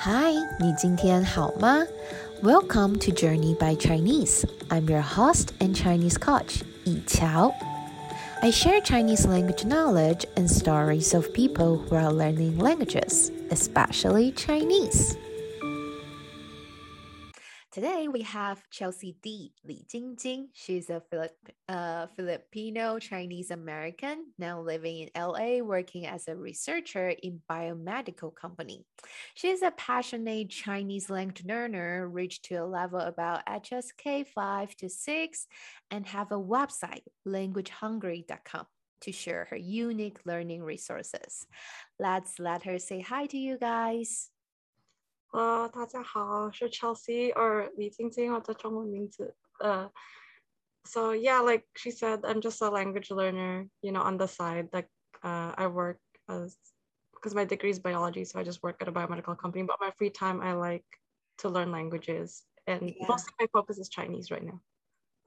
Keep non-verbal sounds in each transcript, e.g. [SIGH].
Hi，你今天好吗？Welcome to Journey by Chinese. I'm your host and Chinese coach, I-Chiao. I share Chinese language knowledge and stories of people who are learning languages, especially Chinese. Today we have Chelsea Dy. Li Jingjing. She's a Filip- uh, Filipino Chinese American now living in LA, working as a researcher in biomedical company. She is a passionate Chinese language learner, reached to a level about HSK 5 to 6, and have a website, languagehungry.com, to share her unique learning resources. Let's let her say hi to you guys. 呃，大家好，是 Chelsea or 李晶晶，我的中文名字。呃，so yeah, like she said, I'm just a language learner, you know, on the side. Like, uh, I work as because my degree is biology, so I just work at a biomedical company. But my free time, I like to learn languages, and yeah. mostly my focus is Chinese right now.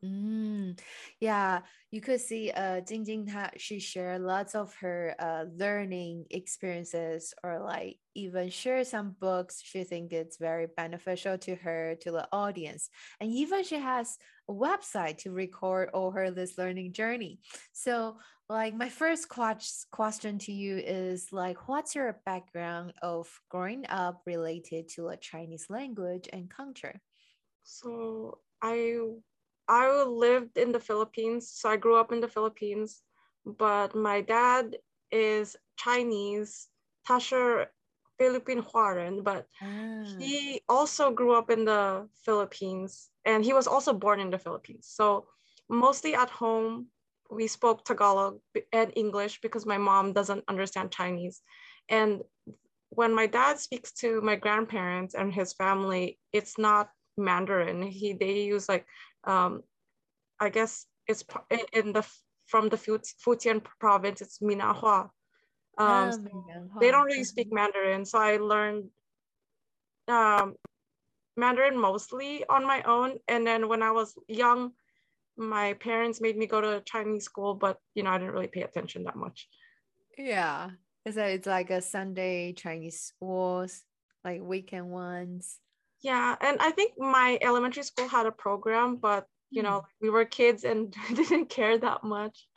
Mm, yeah, you could see uh Jing Jing she shared lots of her uh learning experiences or like even share some books she think it's very beneficial to her to the audience. And even she has a website to record all her this learning journey. So like my first question to you is like what's your background of growing up related to a Chinese language and culture? So I I lived in the Philippines, so I grew up in the Philippines, but my dad is Chinese, Tasher Philippine Huaren, but ah. he also grew up in the Philippines and he was also born in the Philippines. So mostly at home, we spoke Tagalog and English because my mom doesn't understand Chinese. And when my dad speaks to my grandparents and his family, it's not Mandarin. He they use like um, I guess it's in the from the Fujian province. It's Minnanhua. Um, oh, so they don't really speak Mandarin, so I learned um, Mandarin mostly on my own. And then when I was young, my parents made me go to Chinese school, but you know I didn't really pay attention that much. Yeah, it's a, it's like a Sunday Chinese schools, like weekend ones. Yeah, and I think my elementary school had a program, but you know, hmm. we were kids and [LAUGHS] didn't care that much.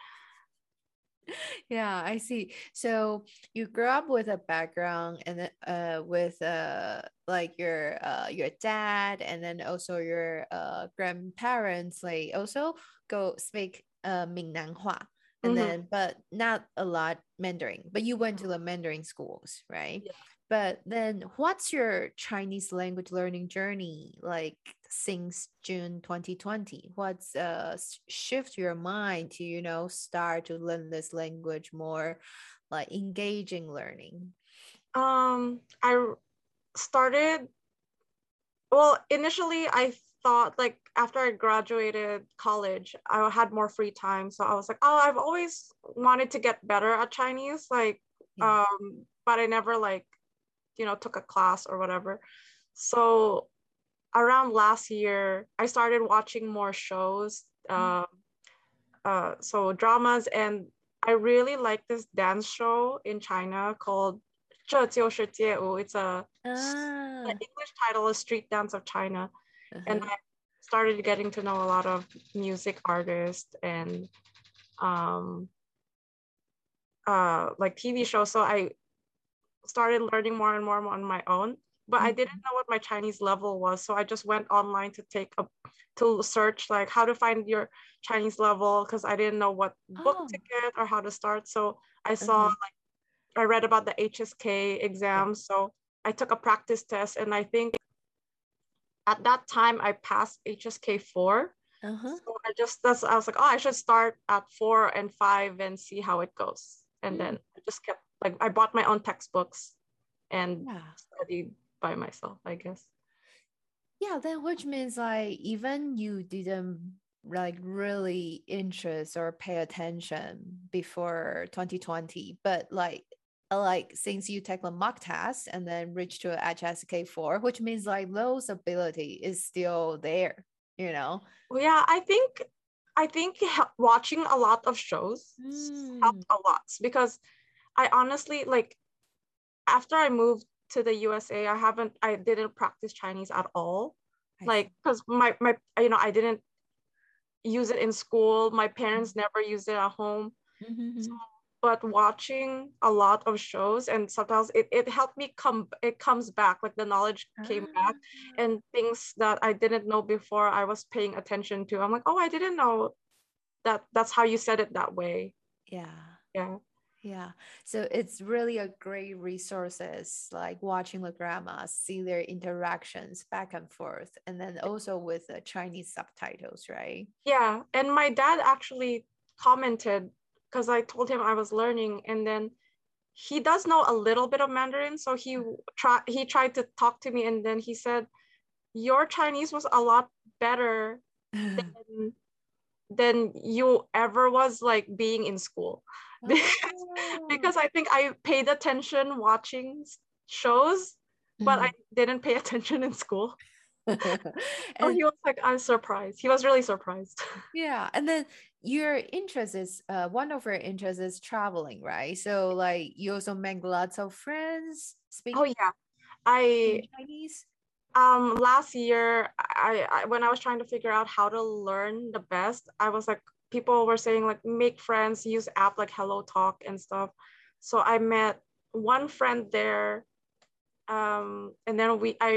Yeah, I see. So you grew up with a background and uh with uh like your uh your dad and then also your uh grandparents like also go speak uh Minnanhua and mm-hmm. then but not a lot Mandarin. But you went to the Mandarin schools, right? Yeah. But then what's your Chinese language learning journey like since June 2020? What's uh shift your mind to, you know, start to learn this language more like engaging learning? Um I started well initially I thought like after I graduated college, I had more free time. So I was like, oh, I've always wanted to get better at Chinese. Like, yeah. um, but I never like you know took a class or whatever so around last year i started watching more shows uh, uh, so dramas and i really like this dance show in china called 这就是街舞 it's a ah. the english title is street dance of china uh-huh. and i started getting to know a lot of music artists and um uh like tv shows so i started learning more and more on my own but mm-hmm. i didn't know what my chinese level was so i just went online to take a to search like how to find your chinese level because i didn't know what book oh. to get or how to start so i saw mm-hmm. like i read about the hsk exams so i took a practice test and i think at that time i passed hsk 4 uh-huh. so i just that's i was like oh i should start at four and five and see how it goes and mm-hmm. then i just kept like I bought my own textbooks and yeah. studied by myself, I guess. Yeah, then which means like even you didn't like really interest or pay attention before 2020, but like like since you take the mock test and then reach to HSK4, which means like those ability is still there, you know? Well, yeah, I think I think watching a lot of shows mm. helped a lot because I honestly like after I moved to the USA, I haven't, I didn't practice Chinese at all. I like, because my, my, you know, I didn't use it in school. My parents never used it at home. Mhm. But watching a lot of shows and sometimes it, it helped me come, it comes back, like the knowledge came back Ah. and things that I didn't know before I was paying attention to. I'm like, oh, I didn't know that that's how you said it that way. Yeah. Yeah. Yeah. So it's really a great resources like watching the grandmas, see their interactions back and forth, and then also with the Chinese subtitles, right? Yeah. And my dad actually commented because I told him I was learning and then he does know a little bit of Mandarin. So he mm. tried he tried to talk to me and then he said, Your Chinese was a lot better [LAUGHS] than, than you ever was like being in school. Oh. Because I think I paid attention watching shows, but I didn't pay [LAUGHS] attention in school. [LAUGHS] And he was like, I'm surprised. He was really surprised. [LAUGHS] yeah, and then your interest is uh, one of your interests is traveling, right? So like you also make lots of friends speaking Oh yeah. I Chinese. um last year I, I when I was trying to figure out how to learn the best, I was like people were saying like make friends, use app like HelloTalk and stuff. So I met one friend there. Um and then we I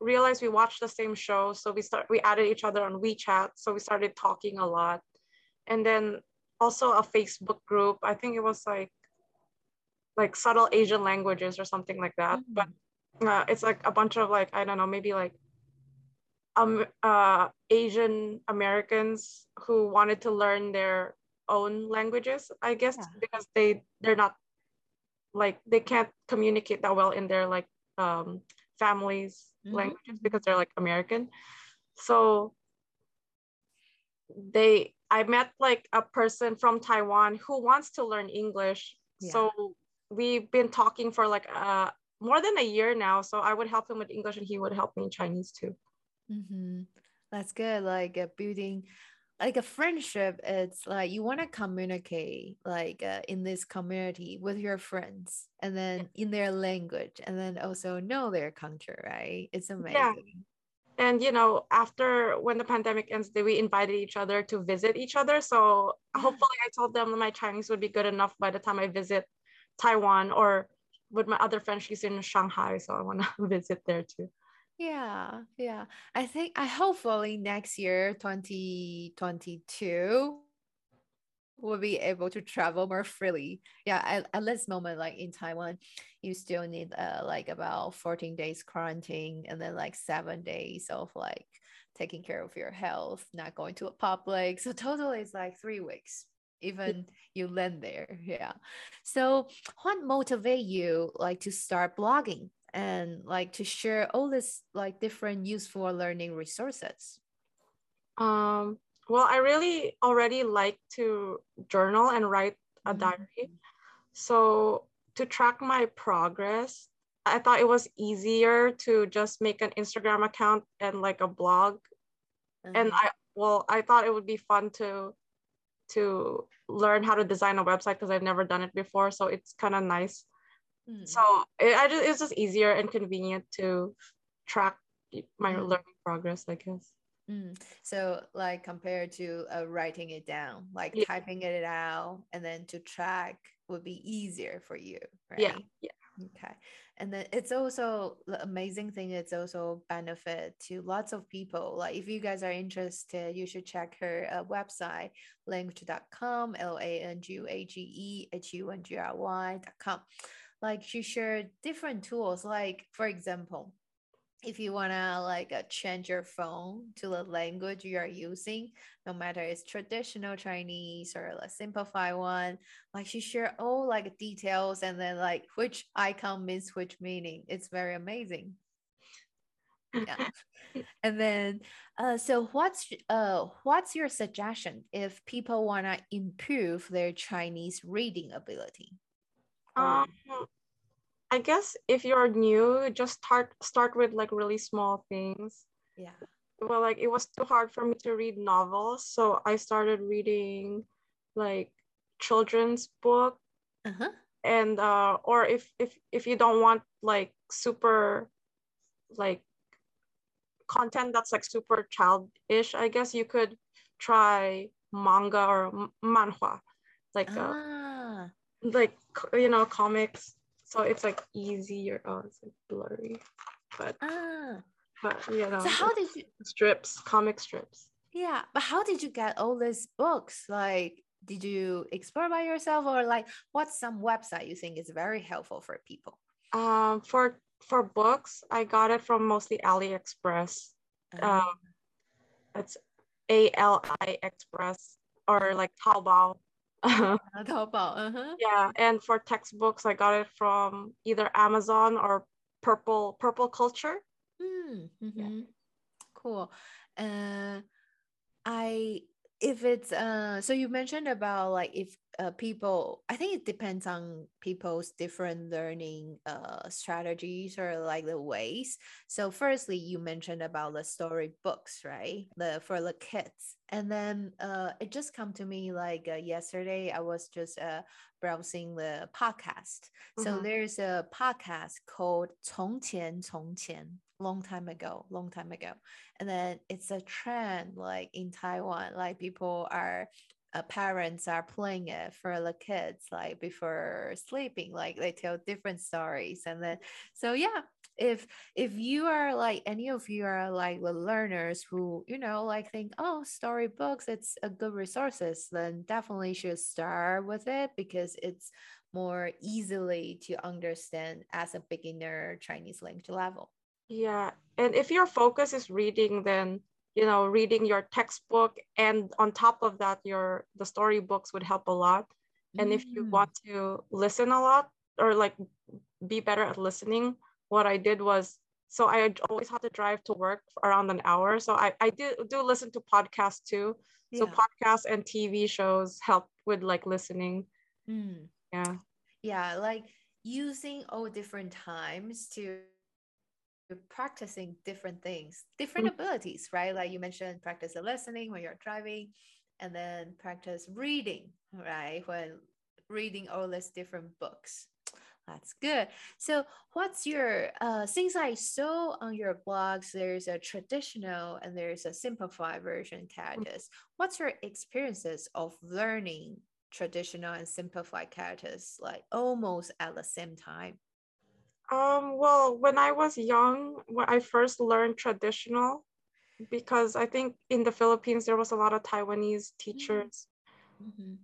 realized we watched the same show. So we start we added each other on WeChat. So we started talking a lot. And then also a Facebook group. I think it was like like subtle Asian languages or something like that. But uh, it's like a bunch of like I don't know, maybe like um uh Asian Americans who wanted to learn their own languages, I guess, Yeah. because they they're not like they can't communicate that well in their like um families Mhm, languages because they're like American. So they I met like a person from Taiwan who wants to learn English. Yeah. So we've been talking for like uh more than a year now. So I would help him with English and he would help me in Chinese too. Mm-hmm. That's good. Like uh, building, like a friendship. It's like you want to communicate, like uh, in this community with your friends, and then in their language, and then also know their culture. Right? It's amazing. Yeah. And you know, after when the pandemic ends, we invited each other to visit each other. So hopefully I told them that my Chinese would be good enough by the time I visit Taiwan or with my other friend, she's in Shanghai. So I want to [LAUGHS] visit there too. Yeah, yeah. I think I hopefully next year, 2022, will be able to travel more freely. Yeah, at, at this moment, like in Taiwan, you still need uh like about 14 days quarantine and then like seven days of like taking care of your health, not going to a public. So total is like three weeks. Even you land there. Yeah. So what motivate you like to start blogging and like to share all this like different useful learning resources? Um, well, I really already like to journal and write a Mhm. diary. So to track my progress, I thought it was easier to just make an Instagram account and like a blog. And Uh-huh. I well, I thought it would be fun to to learn how to design a website because I've never done it before. So it's kind of nice. Mm. So it, I just it's just easier and convenient to track my Mm. learning progress, I guess. Mm. So, like compared to uh, writing it down, like Yeah. typing it out and then to track would be easier for you, right? Yeah, yeah. Okay. And then it's also the amazing thing, it's also benefit to lots of people. Like if you guys are interested, you should check her uh, website, language.com, L A N G U A G E H U N G R Y.com. Like she shared different tools, like for example, if you want to like uh, change your phone to the language you are using no matter it's traditional chinese or a simplified one like she share all like details and then like which icon means which meaning. It's very amazing. Yeah. [LAUGHS] And then uh so what's uh what's your suggestion if people want to improve their chinese reading ability Um, I guess if you're new, just start start with like really small things. yeah. Well, like it was too hard for me to read novels, so I started reading like children's book, uh-huh. And uh, or if if if you don't want like super like content that's like super childish i guess you could try manga or manhwa. Like uh, Ah, like you know comics so it's like easier oh it's like blurry but ah. but you know So how did you? strips comic strips Yeah, but how did you get all these books? Like, did you explore by yourself, or like, what's some website you think is very helpful for people? um for for books i got it from mostly aliexpress Ah, um it's a-l-i express or like taobao [LAUGHS] Taobao. Uh-huh. yeah and for textbooks i got it from either amazon or purple purple culture Mm, mhm. Cool. Uh, I if it's uh so you mentioned about like if uh people I think it depends on people's different learning uh strategies or like the ways. So firstly you mentioned about the story books, right? The for the kids. And then uh it just come to me like uh, yesterday I was just uh browsing the podcast. So Mhm. there's a podcast called 从前从前 long time ago, long time ago. And then it's a trend like in taiwan like people are uh, parents are playing it for the kids like before sleeping like they tell different stories. And then so yeah if if you are like any of you are like the learners who you know like think oh storybooks it's a good resources then definitely should start with it because it's more easily to understand as a beginner chinese language level Yeah, and if your focus is reading, then you know reading your textbook, and on top of that, your the storybooks would help a lot. And if you Mm. want to listen a lot or like be better at listening, what I did was so I always had to drive to work around an hour. So I I do do listen to podcasts too. So Yeah. podcasts and TV shows help with like listening. Mm. Yeah. yeah like using all different times to practicing different things different abilities right? Like you mentioned practice the listening when you're driving and then practice reading right? When reading all these different books. That's good. So what's your uh since i saw on your blogs there's a traditional and there's a simplified version characters what's your experiences of learning traditional and simplified characters like almost at the same time Um, well, when I was young, when I first learned traditional, because I think in the Philippines there was a lot of Taiwanese teachers. Mhm.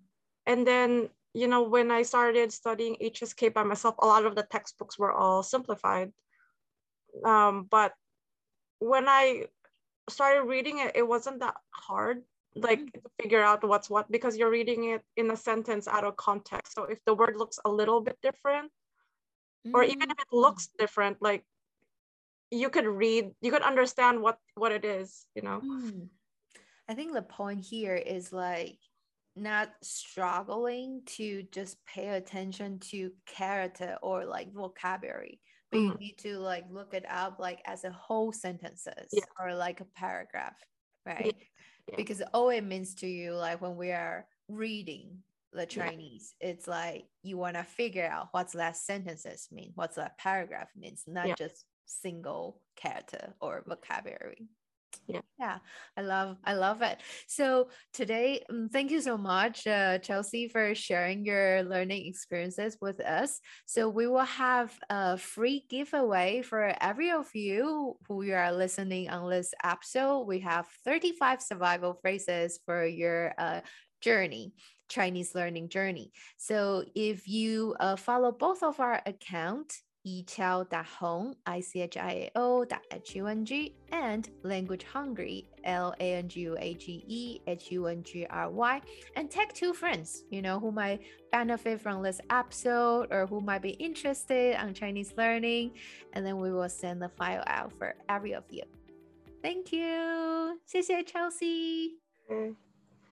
And then, you know, when I started studying HSK by myself, a lot of the textbooks were all simplified. Um, but when I started reading it, it wasn't that hard, like to figure out what's what, because you're reading it in a sentence out of context. So if the word looks a little bit different, or even if it Mm. looks different like you could read you could understand what what it is you know Mm. I think the point here is like not struggling to just pay attention to character or like vocabulary, but you Mhm. need to like look it up like as a whole sentences Yeah. or like a paragraph, right? yeah. Because all it means to you, like when we are reading the Yeah. Chinese, it's like you want to figure out what's that sentences mean, what's that paragraph means, not Yeah. just single character or vocabulary Yeah. yeah i love i love it so today um, thank you so much uh, chelsea for sharing your learning experiences with us so we will have a free giveaway for every of you who you are listening on this episode we have 35 survival phrases for your uh, journey chinese learning journey so if you uh, follow both of our account ichiao.hung, I-C-H-I-A-O dot H-U-N-G, and Language Hungry, L-A-N-G-U-A-G-E, H-U-N-G-R-Y, and tag two friends, you know, who might benefit from this episode or who might be interested on Chinese learning, and then we will send the file out for every of you. Thank you. 谢谢 Chelsea. Okay.